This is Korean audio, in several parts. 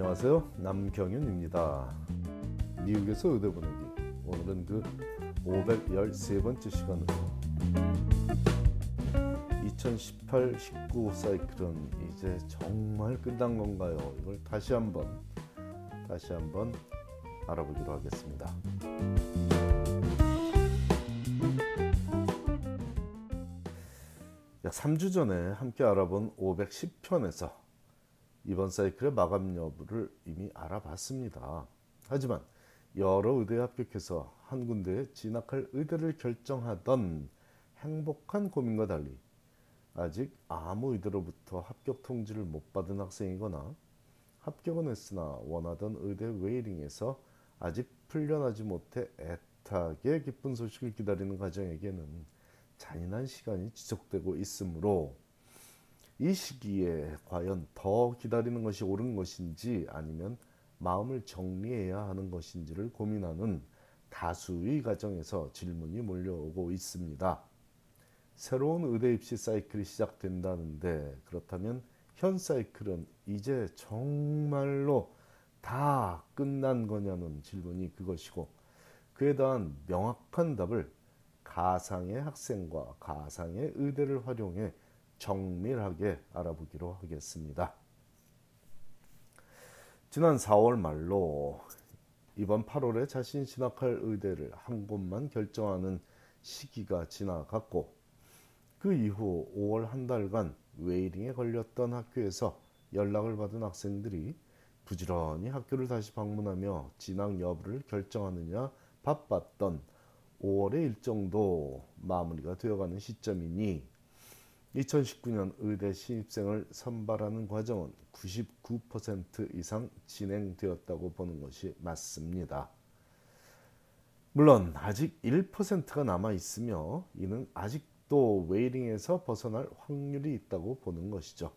안녕하세요. 남경윤입니다. 미국에서 의대 보내기. 오늘은 그 513번째 시간으로 2018-19 사이클은 이제 정말 끝난 건가요? 이걸 다시 한번 다시 한번 알아보기로 하겠습니다. 약 3주 전에 함께 알아본 510편에서 이번 사이클의 마감 여부를 이미 알아봤습니다. 하지만 여러 의대에 합격해서 한 군데에 진학할 의대를 결정하던 행복한 고민과 달리 아직 아무 의대로부터 합격 통지를 못 받은 학생이거나 합격은 했으나 원하던 의대 웨이링에서 아직 풀려나지 못해 애타게 기쁜 소식을 기다리는 가정에게는 잔인한 시간이 지속되고 있으므로 이 시기에 과연 더 기다리는 것이 옳은 것인지 아니면 마음을 정리해야 하는 것인지를 고민하는 다수의 가정에서 질문이 몰려오고 있습니다. 새로운 의대 입시 사이클이 시작된다는데 그렇다면 현 사이클은 이제 정말로 다 끝난 거냐는 질문이 그것이고 그에 대한 명확한 답을 가상의 학생과 가상의 의대를 활용해 정밀하게 알아보기로 하겠습니다. 지난 4월 말로 이번 8월에 자신이 진학할 의대를 한 곳만 결정하는 시기가 지나갔고 그 이후 5월 한 달간 웨이링에 걸렸던 학교에서 연락을 받은 학생들이 부지런히 학교를 다시 방문하며 진학 여부를 결정하느냐 바빴던 5월의 일정도 마무리가 되어가는 시점이니 2019년 의대 신입생을 선발하는 과정은 99% 이상 진행되었다고 보는 것이 맞습니다. 물론 아직 1%가 남아 있으며 이는 아직도 웨이링에서 벗어날 확률이 있다고 보는 것이죠.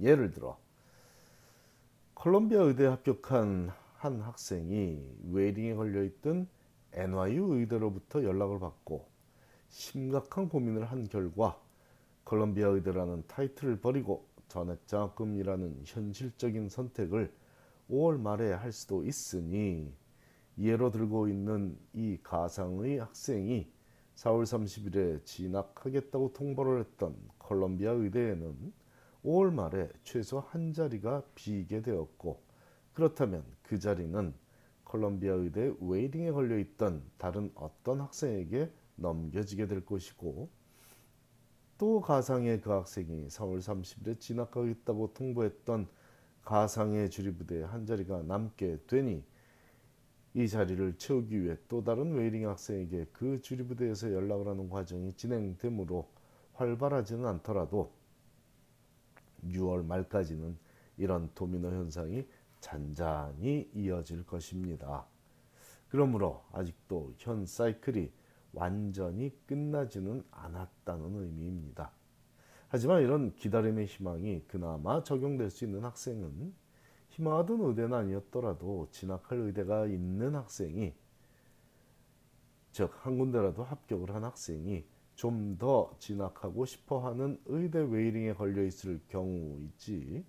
예를 들어 콜롬비아 의대에 합격한 한 학생이 웨이링에 걸려 있던 NYU 의대로부터 연락을 받고 심각한 고민을 한 결과 콜롬비아 의대라는 타이틀을 버리고 전액장학금이라는 현실적인 선택을 5월 말에 할 수도 있으니 예로 들고 있는 이 가상의 학생이 4월 30일에 진학하겠다고 통보를 했던 콜롬비아 의대에는 5월 말에 최소 한 자리가 비게 되었고 그렇다면 그 자리는 콜롬비아 의대 waiting에 걸려 있던 다른 어떤 학생에게 넘겨지게 될 것이고 또 가상의 그 학생이 4월 30일에 진학하겠다고 통보했던 가상의 주립의대에 한 자리가 남게 되니 이 자리를 채우기 위해 또 다른 waiting 학생에게 그 주립의대에서 연락을 하는 과정이 진행되므로 활발하지는 않더라도 6월 말까지는 이런 도미노 현상이 잔잔히 이어질 것입니다. 그러므로 아직도 현 사이클이 완전히 끝나지는 않았다는 의미입니다. 하지만 이런 기다림의 희망이 그나마 적용될 수 있는 학생은 희망하던 의대는 아니었더라도 진학할 의대가 있는 학생이 즉 한 군데라도 합격을 한 학생이 좀 더 진학하고 싶어하는 의대 웨이링에 걸려 있을 경우이지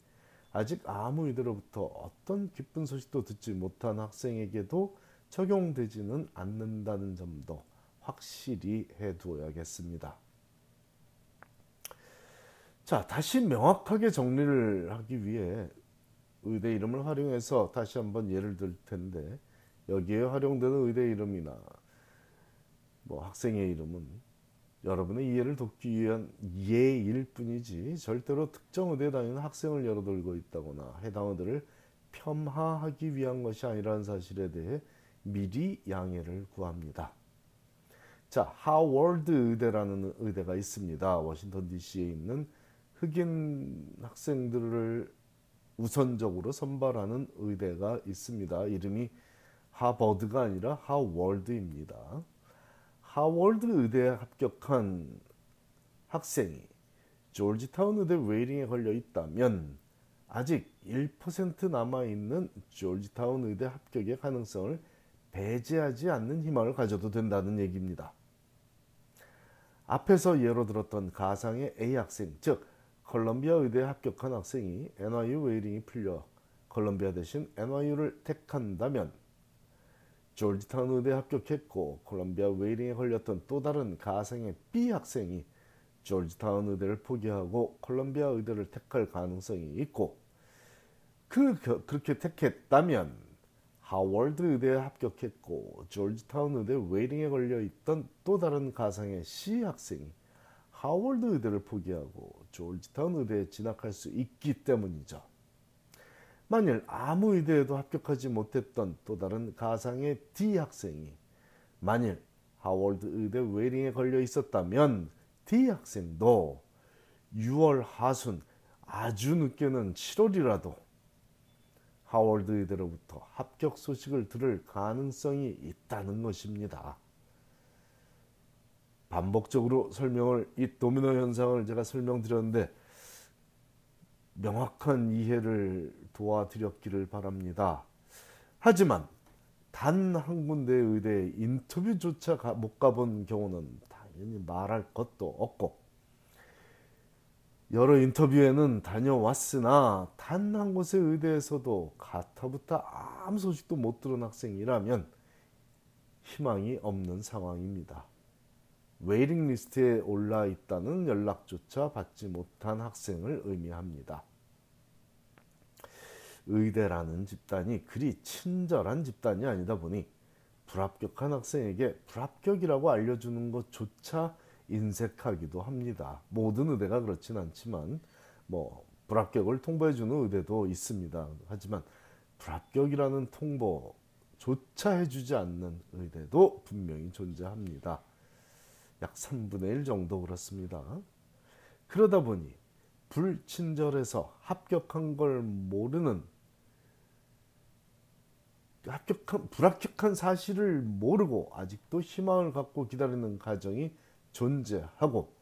아직 아무 의대로부터 어떤 기쁜 소식도 듣지 못한 학생에게도 적용되지는 않는다는 점도 확실히 해두어야겠습니다. 자, 다시 명확하게 정리를 하기 위해 의대 이름을 활용해서 다시 한번 예를 들 텐데 여기에 활용되는 의대 이름이나 뭐 학생의 이름은 여러분의 이해를 돕기 위한 예일 뿐이지 절대로 특정 의대에 다니는 학생을 예로 들고 있다거나 해당 의대를 폄하하기 위한 것이 아니라는 사실에 대해 미리 양해를 구합니다. 자, 하워드 의대라는 의대가 있습니다. 워싱턴 DC에 있는 흑인 학생들을 우선적으로 선발하는 의대가 있습니다. 이름이 하버드가 아니라 하월드입니다. 하월드 의대에 합격한 학생이 조지타운 의대 웨이링에 걸려 있다면 아직 1% 남아 있는 조지타운 의대 합격의 가능성을 배제하지 않는 희망을 가져도 된다는 얘기입니다. 앞에서 예로 들었던 가상의 A 학생, 즉 컬럼비아 의대에 합격한 학생이 NYU waiting이 풀려 콜롬비아 대신 NYU를 택한다면 조지타운 의대에 합격했고 콜롬비아 waiting에 걸렸던 또 다른 가상의 B 학생이 조지타운 의대를 포기하고 콜롬비아 의대를 택할 가능성이 있고 그 그렇게 택했다면 하워드 의대에 합격했고 조지타운 의대 waiting에 걸려 있던 또 다른 가상의 C 학생이 하워드 의대를 포기하고 조지타운 의대에 진학할 수 있기 때문이죠. 만일 아무 의대에도 합격하지 못했던 또 다른 가상의 D 학생이 만일 하워드 의대 웨이링에 걸려 있었다면 D 학생도 6월 하순 아주 늦게는 7월이라도 하워드 의대로부터 합격 소식을 들을 가능성이 있다는 것입니다. 반복적으로 설명을 이 도미노 현상을 제가 설명드렸는데 명확한 이해를 도와드렸기를 바랍니다. 하지만 단 한 군데 의대 인터뷰조차 못 가본 경우는 당연히 말할 것도 없고 여러 인터뷰에는 다녀왔으나 단 한 곳의 의대에서도 가타부터 아무 소식도 못 들은 학생이라면 희망이 없는 상황입니다. waiting list에 올라 있다는 연락조차 받지 못한 학생을 의미합니다. 의대라는 집단이 그리 친절한 집단이 아니다 보니 불합격한 학생에게 불합격이라고 알려주는 것조차 인색하기도 합니다. 모든 의대가 그렇진 않지만 뭐 불합격을 통보해 주는 의대도 있습니다. 하지만 불합격이라는 통보조차 해주지 않는 의대도 분명히 존재합니다. 약 3분의 1 정도 그렇습니다. 그러다 보니 불친절해서 합격한 걸 모르는 합격한 불합격한 사실을 모르고 아직도 희망을 갖고 기다리는 가정이 존재하고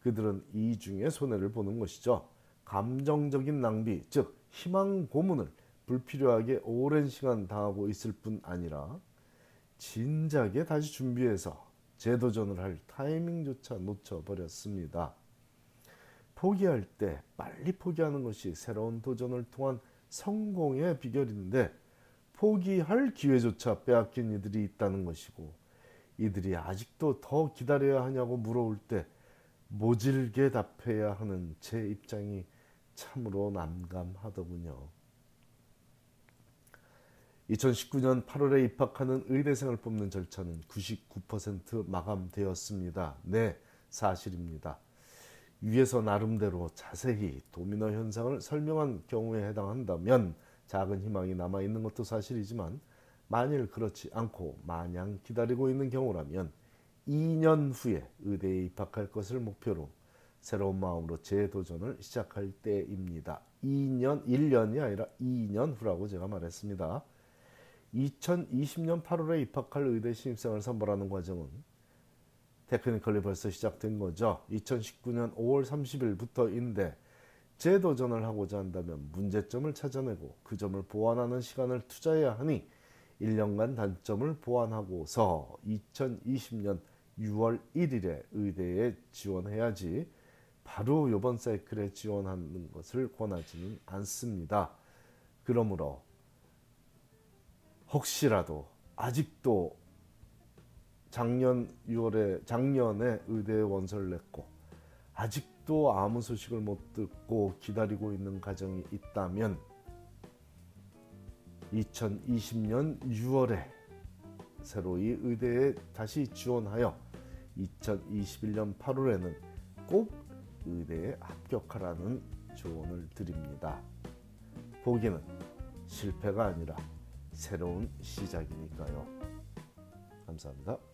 그들은 이 중에 손해를 보는 것이죠. 감정적인 낭비, 즉 희망 고문을 불필요하게 오랜 시간 당하고 있을 뿐 아니라 진작에 다시 준비해서 재도전을 할 타이밍조차 놓쳐버렸습니다. 포기할 때 빨리 포기하는 것이 새로운 도전을 통한 성공의 비결인데 포기할 기회조차 빼앗긴 이들이 있다는 것이고 이들이 아직도 더 기다려야 하냐고 물어올 때 모질게 답해야 하는 제 입장이 참으로 난감하더군요. 2019년 8월에 입학하는 의대생을 뽑는 절차는 99% 마감되었습니다. 네, 사실입니다. 위에서 나름대로 자세히 도미노 현상을 설명한 경우에 해당한다면 작은 희망이 남아 있는 것도 사실이지만 만일 그렇지 않고 마냥 기다리고 있는 경우라면 2년 후에 의대에 입학할 것을 목표로 새로운 마음으로 재도전을 시작할 때입니다. 2년, 1년이 아니라 2년 후라고 제가 말했습니다. 2020년 8월에 입학할 의대 신입생을 선발하는 과정은 테크니컬리 벌써 시작된 거죠. 2019년 5월 30일부터인데 재도전을 하고자 한다면 문제점을 찾아내고 그 점을 보완하는 시간을 투자해야 하니 1년간 단점을 보완하고서 2020년 6월 1일에 의대에 지원해야지 바로 이번 사이클에 지원하는 것을 권하지는 않습니다. 그러므로 혹시라도 아직도 작년 6월에 작년에 의대에 원서를 냈고 아직도 아무 소식을 못 듣고 기다리고 있는 가정이 있다면 2020년 6월에 새로이 의대에 다시 지원하여 2021년 8월에는 꼭 의대에 합격하라는 조언을 드립니다. 보기는 실패가 아니라 새로운 시작이니까요. 감사합니다.